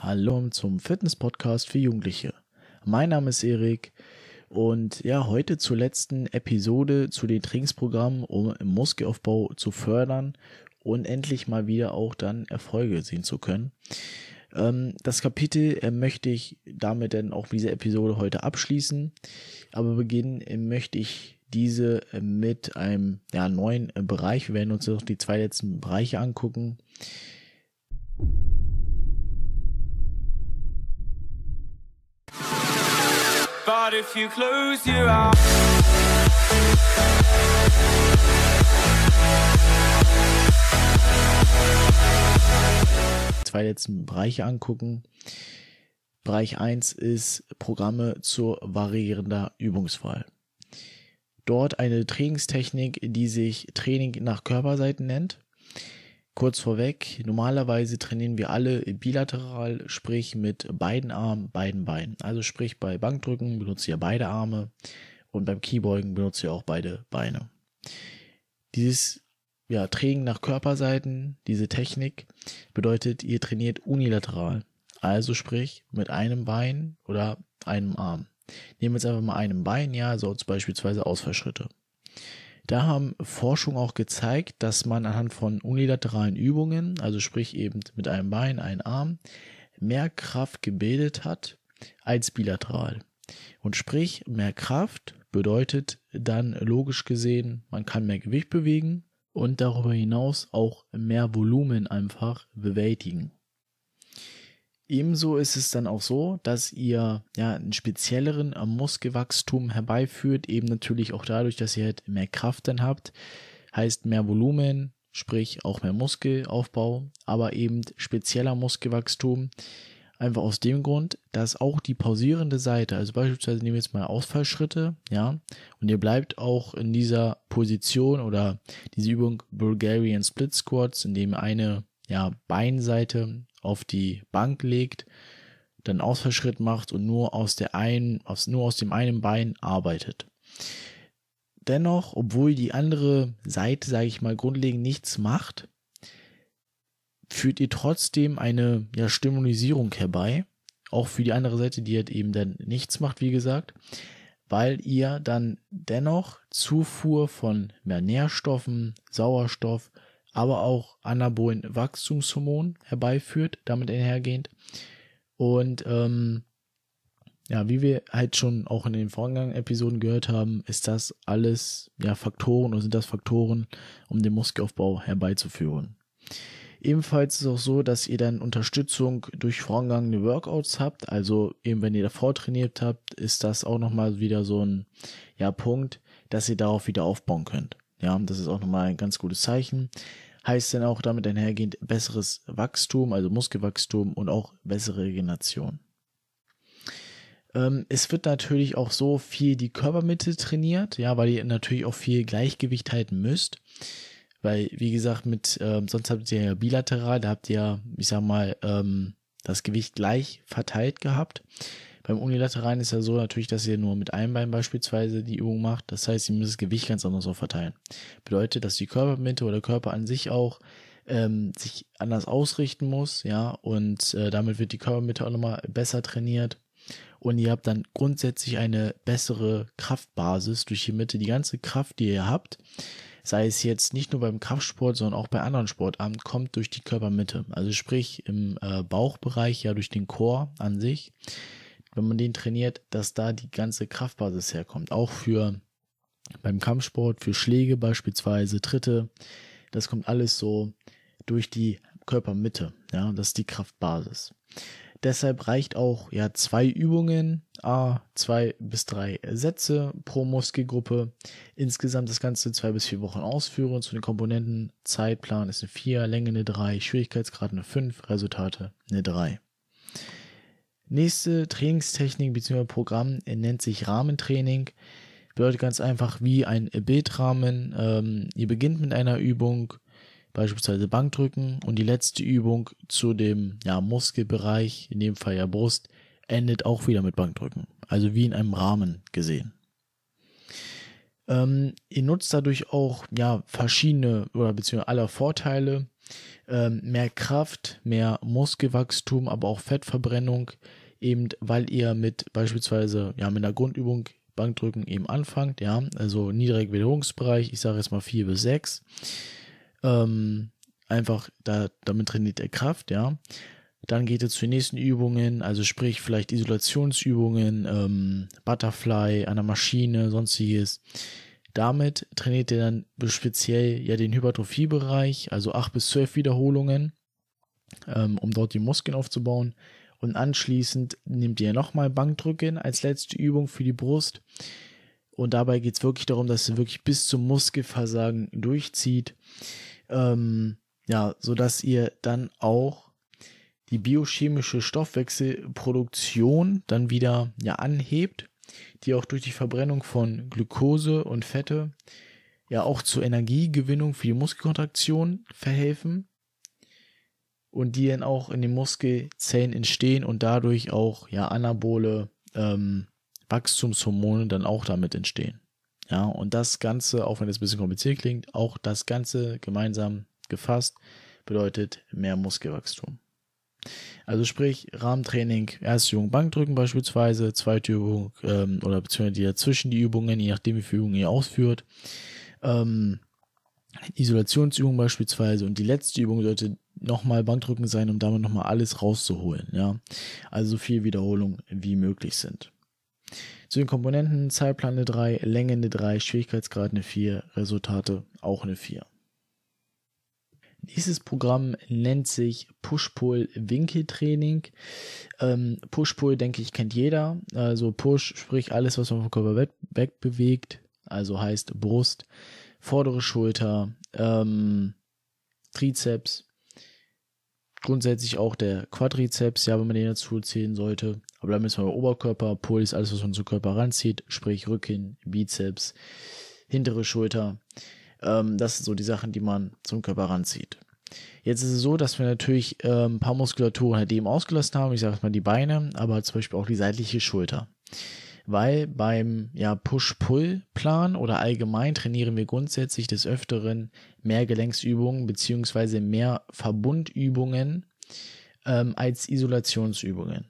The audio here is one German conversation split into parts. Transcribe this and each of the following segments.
Hallo zum Fitness-Podcast für Jugendliche. Mein Name ist Erik und ja, heute zur letzten Episode zu den Trainingsprogrammen, um Muskelaufbau zu fördern und endlich mal wieder auch dann Erfolge sehen zu können. Ähm, das Kapitel äh, möchte ich damit dann auch diese Episode heute abschließen, aber beginnen äh, möchte ich diese äh, mit einem ja, neuen Bereich. Wir werden uns noch die zwei letzten Bereiche angucken. But if you close your eyes zwei letzten Bereiche angucken. Bereich 1 ist Programme zur variierender Übungswahl. Dort eine Trainingstechnik, die sich Training nach Körperseiten nennt. Kurz vorweg, normalerweise trainieren wir alle bilateral, sprich mit beiden Armen, beiden Beinen. Also sprich bei Bankdrücken benutzt ihr beide Arme und beim Keybeugen benutzt ihr auch beide Beine. Dieses ja, Training nach Körperseiten, diese Technik, bedeutet, ihr trainiert unilateral. Also sprich mit einem Bein oder einem Arm. Nehmen wir jetzt einfach mal einem Bein, ja, so beispielsweise Ausfallschritte. Da haben Forschungen auch gezeigt, dass man anhand von unilateralen Übungen, also sprich eben mit einem Bein, einem Arm, mehr Kraft gebildet hat als bilateral. Und sprich, mehr Kraft bedeutet dann logisch gesehen, man kann mehr Gewicht bewegen und darüber hinaus auch mehr Volumen einfach bewältigen. Ebenso ist es dann auch so, dass ihr ja einen spezielleren Muskelwachstum herbeiführt, eben natürlich auch dadurch, dass ihr halt mehr Kraft dann habt, heißt mehr Volumen, sprich auch mehr Muskelaufbau, aber eben spezieller Muskelwachstum, einfach aus dem Grund, dass auch die pausierende Seite, also beispielsweise nehmen wir jetzt mal Ausfallschritte, ja, und ihr bleibt auch in dieser Position oder diese Übung Bulgarian Split Squats, in dem eine ja, Beinseite auf die Bank legt, dann Ausfallschritt macht und nur aus der einen, aus, nur aus dem einen Bein arbeitet. Dennoch, obwohl die andere Seite, sage ich mal, grundlegend nichts macht, führt ihr trotzdem eine ja, Stimulierung herbei, auch für die andere Seite, die halt eben dann nichts macht, wie gesagt, weil ihr dann dennoch Zufuhr von mehr Nährstoffen, Sauerstoff, aber auch anabolen Wachstumshormon herbeiführt, damit einhergehend. Und ähm, ja, wie wir halt schon auch in den vorangegangenen Episoden gehört haben, ist das alles ja Faktoren oder sind das Faktoren, um den Muskelaufbau herbeizuführen. Ebenfalls ist es auch so, dass ihr dann Unterstützung durch vorangegangene Workouts habt. Also eben wenn ihr davor trainiert habt, ist das auch nochmal wieder so ein ja, Punkt, dass ihr darauf wieder aufbauen könnt. Ja, das ist auch nochmal ein ganz gutes Zeichen heißt dann auch damit einhergehend besseres Wachstum, also Muskelwachstum und auch bessere Regeneration. Ähm, es wird natürlich auch so viel die Körpermitte trainiert, ja, weil ihr natürlich auch viel Gleichgewicht halten müsst. Weil, wie gesagt, mit, ähm, sonst habt ihr ja bilateral, da habt ihr, ich sag mal, ähm, das Gewicht gleich verteilt gehabt. Beim Unilateralen ist ja so natürlich, dass ihr nur mit einem Bein beispielsweise die Übung macht. Das heißt, ihr müsst das Gewicht ganz anders auch verteilen. Bedeutet, dass die Körpermitte oder Körper an sich auch ähm, sich anders ausrichten muss, ja, und äh, damit wird die Körpermitte auch nochmal besser trainiert. Und ihr habt dann grundsätzlich eine bessere Kraftbasis durch die Mitte. Die ganze Kraft, die ihr habt, sei es jetzt nicht nur beim Kraftsport, sondern auch bei anderen Sportarten, kommt durch die Körpermitte. Also sprich im äh, Bauchbereich ja durch den Chor an sich wenn man den trainiert, dass da die ganze Kraftbasis herkommt. Auch für beim Kampfsport, für Schläge beispielsweise, Tritte. Das kommt alles so durch die Körpermitte. Ja, das ist die Kraftbasis. Deshalb reicht auch ja zwei Übungen, a zwei bis drei Sätze pro Muskelgruppe. Insgesamt das Ganze zwei bis vier Wochen ausführen. Zu den Komponenten Zeitplan ist eine vier, Länge eine drei, Schwierigkeitsgrad eine fünf, Resultate eine drei. Nächste Trainingstechnik bzw. Programm nennt sich Rahmentraining. Bedeutet ganz einfach wie ein Bildrahmen. Ähm, ihr beginnt mit einer Übung, beispielsweise Bankdrücken, und die letzte Übung zu dem ja, Muskelbereich, in dem Fall ja Brust, endet auch wieder mit Bankdrücken. Also wie in einem Rahmen gesehen. Ähm, ihr nutzt dadurch auch ja verschiedene oder beziehungsweise aller Vorteile. Ähm, mehr Kraft, mehr Muskelwachstum, aber auch Fettverbrennung, eben weil ihr mit beispielsweise ja mit einer Grundübung Bankdrücken eben anfangt, ja, also niedriger Wiederholungsbereich, ich sage jetzt mal 4 bis 6. Ähm, einfach da, damit trainiert er Kraft, ja. Dann geht es zu den nächsten Übungen, also sprich vielleicht Isolationsübungen, ähm, Butterfly an der Maschine, sonstiges. Damit trainiert er dann speziell ja den Hypertrophiebereich, also 8 bis 12 Wiederholungen, ähm, um dort die Muskeln aufzubauen. Und anschließend nimmt ihr nochmal Bankdrücken als letzte Übung für die Brust. Und dabei geht es wirklich darum, dass ihr wirklich bis zum Muskelversagen durchzieht. Ähm, ja, sodass ihr dann auch die biochemische Stoffwechselproduktion dann wieder ja anhebt, die auch durch die Verbrennung von Glucose und Fette ja auch zur Energiegewinnung für die Muskelkontraktion verhelfen und die dann auch in den Muskelzellen entstehen und dadurch auch ja anabole ähm, Wachstumshormone dann auch damit entstehen. Ja, und das Ganze, auch wenn es ein bisschen kompliziert klingt, auch das Ganze gemeinsam gefasst bedeutet mehr Muskelwachstum. Also sprich, Rahmentraining, erste Übung Bankdrücken beispielsweise, zweite Übung ähm, oder beziehungsweise die dazwischen die Übungen, je nachdem wie viele Übungen ihr ausführt. Ähm, Isolationsübung beispielsweise und die letzte Übung sollte nochmal Bankdrücken sein, um damit nochmal alles rauszuholen. Ja, also so viel Wiederholung wie möglich sind. Zu den Komponenten Zeitplan eine 3, Länge eine 3, Schwierigkeitsgrad eine 4, Resultate auch eine 4. Dieses Programm nennt sich Push-Pull-Winkeltraining. Ähm, Push-Pull, denke ich, kennt jeder. Also Push, sprich alles, was man vom Körper weg, wegbewegt. Also heißt Brust, vordere Schulter, ähm, Trizeps, grundsätzlich auch der Quadrizeps, ja, wenn man den dazu zählen sollte. Aber dann müssen wir Oberkörper, Puls, alles, was man zum Körper ranzieht, sprich Rücken, Bizeps, hintere Schulter. Ähm, das sind so die Sachen, die man zum Körper ranzieht. Jetzt ist es so, dass wir natürlich ähm, ein paar Muskulaturen halt eben ausgelassen haben. Ich sage mal die Beine, aber zum Beispiel auch die seitliche Schulter. Weil beim ja, Push-Pull-Plan oder allgemein trainieren wir grundsätzlich des Öfteren mehr Gelenksübungen beziehungsweise mehr Verbundübungen ähm, als Isolationsübungen.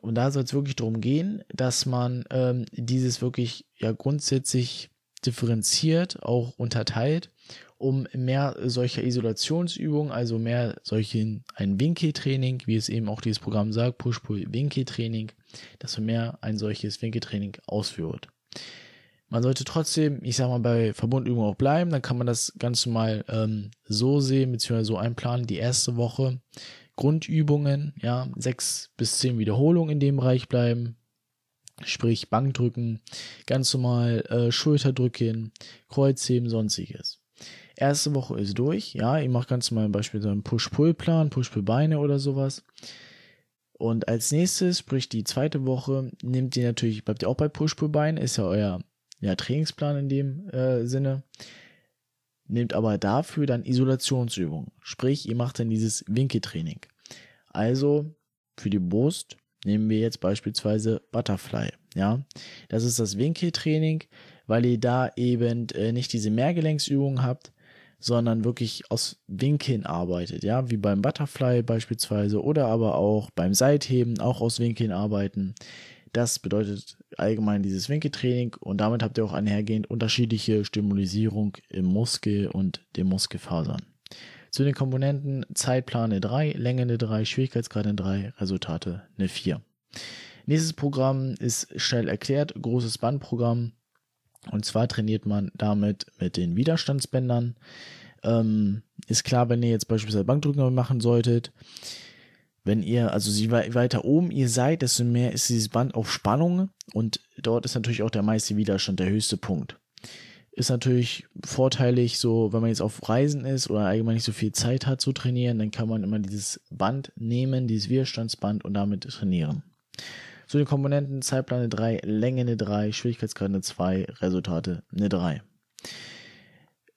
Und da soll es wirklich darum gehen, dass man ähm, dieses wirklich ja grundsätzlich differenziert, auch unterteilt, um mehr solcher Isolationsübungen, also mehr solchen ein Winkeltraining, wie es eben auch dieses Programm sagt, Push-Pull-Winkeltraining, dass man mehr ein solches Winkeltraining ausführt. Man sollte trotzdem, ich sag mal, bei Verbundübungen auch bleiben, dann kann man das Ganze mal ähm, so sehen, beziehungsweise so einplanen. Die erste Woche Grundübungen, ja, sechs bis zehn Wiederholungen in dem Bereich bleiben, sprich Bankdrücken, ganz normal äh, Schulterdrücken, Kreuzheben, sonstiges. Erste Woche ist durch, ja, ihr macht ganz normal beispielsweise einen Push-Pull-Plan, Push-Pull-Beine oder sowas. Und als nächstes, sprich die zweite Woche, nehmt ihr natürlich, bleibt ihr auch bei Push-Pull-Beinen, ist ja euer ja, Trainingsplan in dem äh, Sinne. Nehmt aber dafür dann Isolationsübungen. Sprich, ihr macht dann dieses Winkeltraining. Also für die Brust nehmen wir jetzt beispielsweise Butterfly. Ja, das ist das Winkeltraining, weil ihr da eben äh, nicht diese Mehrgelenksübungen habt, sondern wirklich aus Winkeln arbeitet, ja, wie beim Butterfly beispielsweise oder aber auch beim Seitheben auch aus Winkeln arbeiten. Das bedeutet allgemein dieses Winkeltraining und damit habt ihr auch einhergehend unterschiedliche Stimulisierung im Muskel und den Muskelfasern. Zu den Komponenten Zeitplan eine 3, Länge eine 3, Schwierigkeitsgrad eine 3, Resultate eine 4. Nächstes Programm ist schnell erklärt, großes Bandprogramm. Und zwar trainiert man damit mit den Widerstandsbändern. Ähm, ist klar, wenn ihr jetzt beispielsweise Bankdrücken machen solltet, wenn ihr, also je weiter oben ihr seid, desto mehr ist dieses Band auf Spannung und dort ist natürlich auch der meiste Widerstand der höchste Punkt. Ist natürlich vorteilig, so wenn man jetzt auf Reisen ist oder allgemein nicht so viel Zeit hat zu trainieren, dann kann man immer dieses Band nehmen, dieses Widerstandsband und damit trainieren. Zu den Komponenten Zeitplan eine 3, Länge eine 3, Schwierigkeitsgrad eine 2, Resultate eine 3.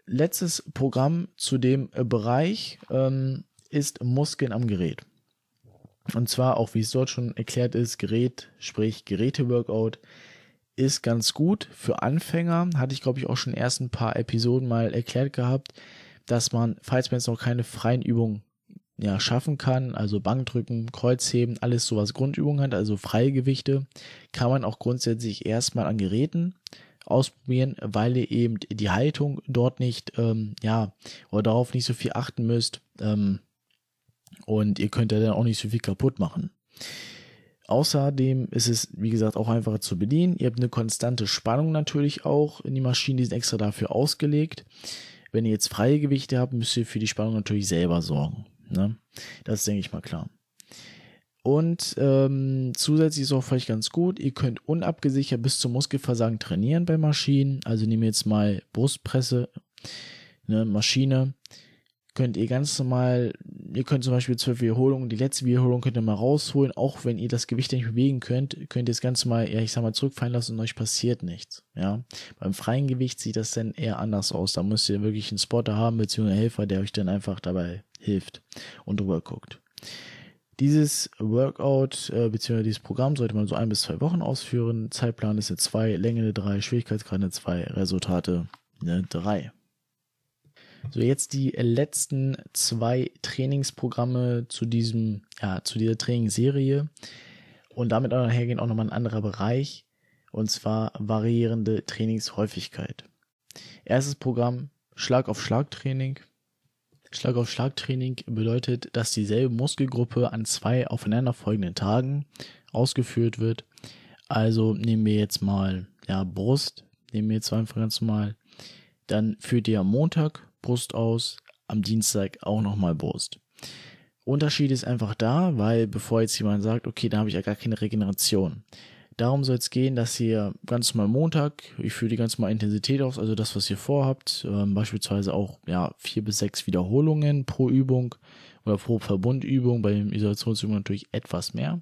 Letztes Programm zu dem äh, Bereich ähm, ist Muskeln am Gerät. Und zwar auch, wie es dort schon erklärt ist, Gerät, sprich Geräte-Workout, ist ganz gut für Anfänger. Hatte ich, glaube ich, auch schon erst ein paar Episoden mal erklärt gehabt, dass man, falls man jetzt noch keine freien Übungen ja, schaffen kann, also Bankdrücken, Kreuzheben, alles sowas Grundübungen hat, also freie Gewichte, kann man auch grundsätzlich erstmal an Geräten ausprobieren, weil ihr eben die Haltung dort nicht, ähm, ja, oder darauf nicht so viel achten müsst. Ähm, und ihr könnt ja dann auch nicht so viel kaputt machen. Außerdem ist es, wie gesagt, auch einfacher zu bedienen. Ihr habt eine konstante Spannung natürlich auch in die Maschinen, die sind extra dafür ausgelegt. Wenn ihr jetzt freie Gewichte habt, müsst ihr für die Spannung natürlich selber sorgen. Ne? Das ist, denke ich mal, klar. Und ähm, zusätzlich ist auch vielleicht ganz gut, ihr könnt unabgesichert bis zum Muskelversagen trainieren bei Maschinen. Also nehmen wir jetzt mal Brustpresse, eine Maschine, könnt ihr ganz normal, ihr könnt zum Beispiel zwölf Wiederholungen, die letzte Wiederholung könnt ihr mal rausholen, auch wenn ihr das Gewicht nicht bewegen könnt, könnt ihr es ganz mal, ja, ich sag mal, zurückfallen lassen und euch passiert nichts, ja. Beim freien Gewicht sieht das dann eher anders aus. Da müsst ihr wirklich einen Spotter haben, beziehungsweise einen Helfer, der euch dann einfach dabei hilft und drüber guckt. Dieses Workout äh, bzw. dieses Programm sollte man so ein bis zwei Wochen ausführen. Zeitplan ist eine zwei, Länge eine drei, Schwierigkeitsgrad eine zwei, Resultate eine drei. So, jetzt die letzten zwei Trainingsprogramme zu diesem, ja, zu dieser Trainingsserie. Und damit einhergehen auch nochmal ein anderer Bereich. Und zwar variierende Trainingshäufigkeit. Erstes Programm Schlag auf Schlag Training. Schlag auf Schlag Training bedeutet, dass dieselbe Muskelgruppe an zwei aufeinanderfolgenden Tagen ausgeführt wird. Also nehmen wir jetzt mal ja Brust, nehmen wir jetzt einfach ganz normal. Dann führt ihr am Montag Brust aus, am Dienstag auch nochmal Brust. Unterschied ist einfach da, weil bevor jetzt jemand sagt, okay, da habe ich ja gar keine Regeneration. Darum soll es gehen, dass ihr ganz normal Montag, ich führe die ganz normal Intensität aus, also das, was ihr vorhabt, ähm, beispielsweise auch ja vier bis sechs Wiederholungen pro Übung oder pro Verbundübung, bei den Isolationsübungen natürlich etwas mehr.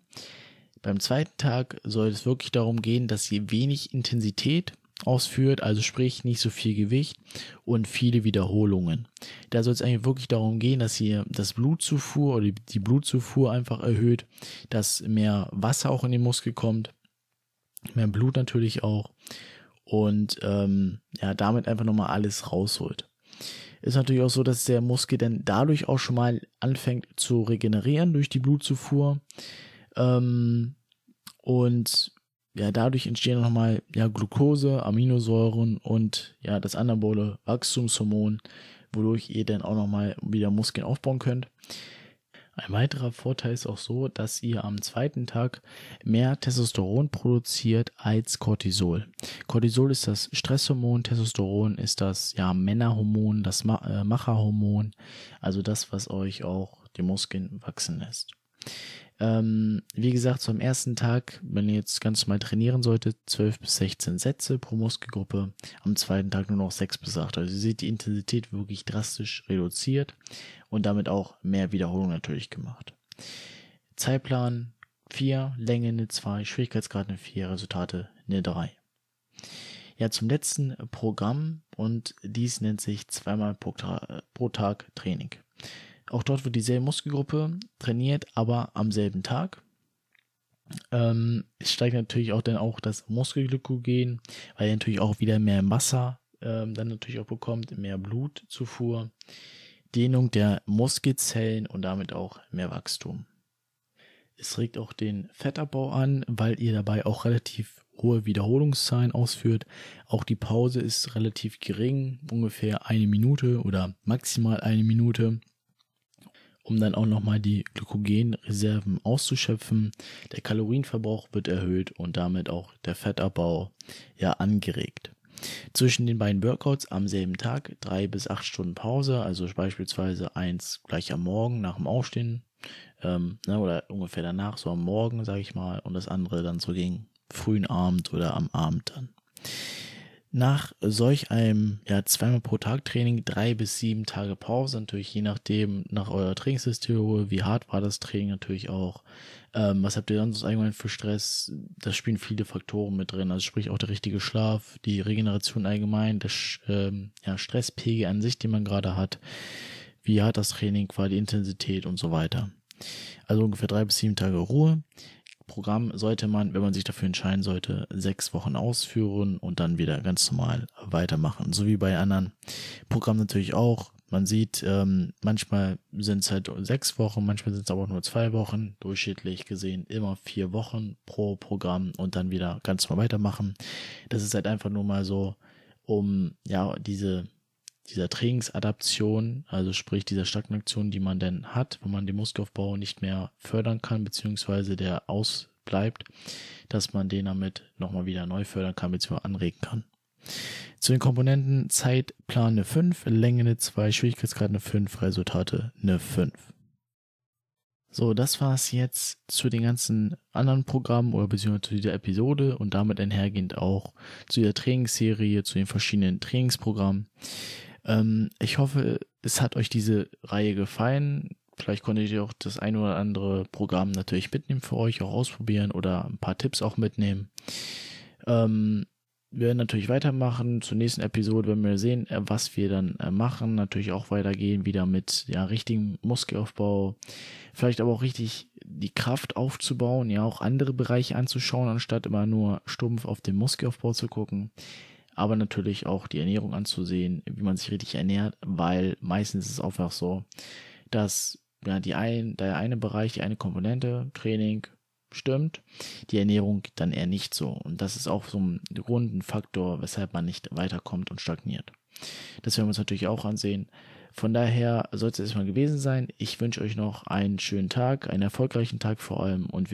Beim zweiten Tag soll es wirklich darum gehen, dass ihr wenig Intensität ausführt, also sprich nicht so viel Gewicht und viele Wiederholungen. Da soll es eigentlich wirklich darum gehen, dass ihr das Blutzufuhr oder die Blutzufuhr einfach erhöht, dass mehr Wasser auch in den Muskel kommt, mehr Blut natürlich auch und ähm, ja, damit einfach nochmal alles rausholt. Ist natürlich auch so, dass der Muskel dann dadurch auch schon mal anfängt zu regenerieren durch die Blutzufuhr. Ähm, und ja, dadurch entstehen nochmal ja, Glucose, Aminosäuren und ja, das anabole Wachstumshormon, wodurch ihr dann auch nochmal wieder Muskeln aufbauen könnt. Ein weiterer Vorteil ist auch so, dass ihr am zweiten Tag mehr Testosteron produziert als Cortisol. Cortisol ist das Stresshormon, Testosteron ist das ja Männerhormon, das äh, Macherhormon, also das, was euch auch die Muskeln wachsen lässt. Ähm, wie gesagt, zum ersten Tag, wenn ihr jetzt ganz normal trainieren solltet, 12 bis 16 Sätze pro Muskelgruppe. Am zweiten Tag nur noch 6 bis 8. Also ihr seht die Intensität wirklich drastisch reduziert und damit auch mehr Wiederholung natürlich gemacht. Zeitplan 4, Länge eine 2, Schwierigkeitsgrad eine 4, Resultate eine 3. Ja, zum letzten Programm und dies nennt sich zweimal pro Tag Training. Auch dort wird dieselbe Muskelgruppe trainiert, aber am selben Tag. Ähm, es steigt natürlich auch dann auch das Muskelglykogen, weil er natürlich auch wieder mehr Wasser ähm, dann natürlich auch bekommt, mehr Blutzufuhr, Dehnung der Muskelzellen und damit auch mehr Wachstum. Es regt auch den Fettabbau an, weil ihr dabei auch relativ hohe Wiederholungszahlen ausführt. Auch die Pause ist relativ gering, ungefähr eine Minute oder maximal eine Minute um dann auch nochmal die Glykogenreserven auszuschöpfen. Der Kalorienverbrauch wird erhöht und damit auch der Fettabbau ja angeregt. Zwischen den beiden Workouts am selben Tag drei bis acht Stunden Pause, also beispielsweise eins gleich am Morgen nach dem Aufstehen ähm, ne, oder ungefähr danach, so am Morgen, sage ich mal, und das andere dann so gegen frühen Abend oder am Abend dann. Nach solch einem ja, zweimal pro Tag Training drei bis sieben Tage Pause, natürlich je nachdem nach eurer Trainingshistorie, wie hart war das Training natürlich auch, ähm, was habt ihr sonst allgemein für Stress, da spielen viele Faktoren mit drin, also sprich auch der richtige Schlaf, die Regeneration allgemein, der ähm, ja, Stresspegel an sich, den man gerade hat, wie hart das Training war, die Intensität und so weiter. Also ungefähr drei bis sieben Tage Ruhe. Programm sollte man, wenn man sich dafür entscheiden sollte, sechs Wochen ausführen und dann wieder ganz normal weitermachen. So wie bei anderen Programmen natürlich auch. Man sieht, ähm, manchmal sind es halt sechs Wochen, manchmal sind es aber nur zwei Wochen, durchschnittlich gesehen immer vier Wochen pro Programm und dann wieder ganz normal weitermachen. Das ist halt einfach nur mal so, um ja diese dieser Trainingsadaption, also sprich dieser Stagnation, die man denn hat, wenn man den Muskelaufbau nicht mehr fördern kann, beziehungsweise der ausbleibt, dass man den damit nochmal wieder neu fördern kann, beziehungsweise anregen kann. Zu den Komponenten Zeitplan eine 5, Länge eine 2, Schwierigkeitsgrad eine 5, Resultate eine 5. So, das war's jetzt zu den ganzen anderen Programmen oder beziehungsweise zu dieser Episode und damit einhergehend auch zu der Trainingsserie, zu den verschiedenen Trainingsprogrammen. Ähm, ich hoffe, es hat euch diese Reihe gefallen. Vielleicht konntet ihr auch das ein oder andere Programm natürlich mitnehmen für euch, auch ausprobieren oder ein paar Tipps auch mitnehmen. Ähm, wir werden natürlich weitermachen. Zur nächsten Episode wenn wir sehen, äh, was wir dann äh, machen. Natürlich auch weitergehen, wieder mit ja, richtigem Muskelaufbau. Vielleicht aber auch richtig die Kraft aufzubauen, ja, auch andere Bereiche anzuschauen, anstatt immer nur stumpf auf den Muskelaufbau zu gucken aber natürlich auch die Ernährung anzusehen, wie man sich richtig ernährt, weil meistens ist es einfach so, dass ja, die ein, der eine Bereich, die eine Komponente, Training, stimmt, die Ernährung dann eher nicht so. Und das ist auch so ein runden Faktor, weshalb man nicht weiterkommt und stagniert. Das werden wir uns natürlich auch ansehen. Von daher soll es erstmal gewesen sein. Ich wünsche euch noch einen schönen Tag, einen erfolgreichen Tag vor allem und wir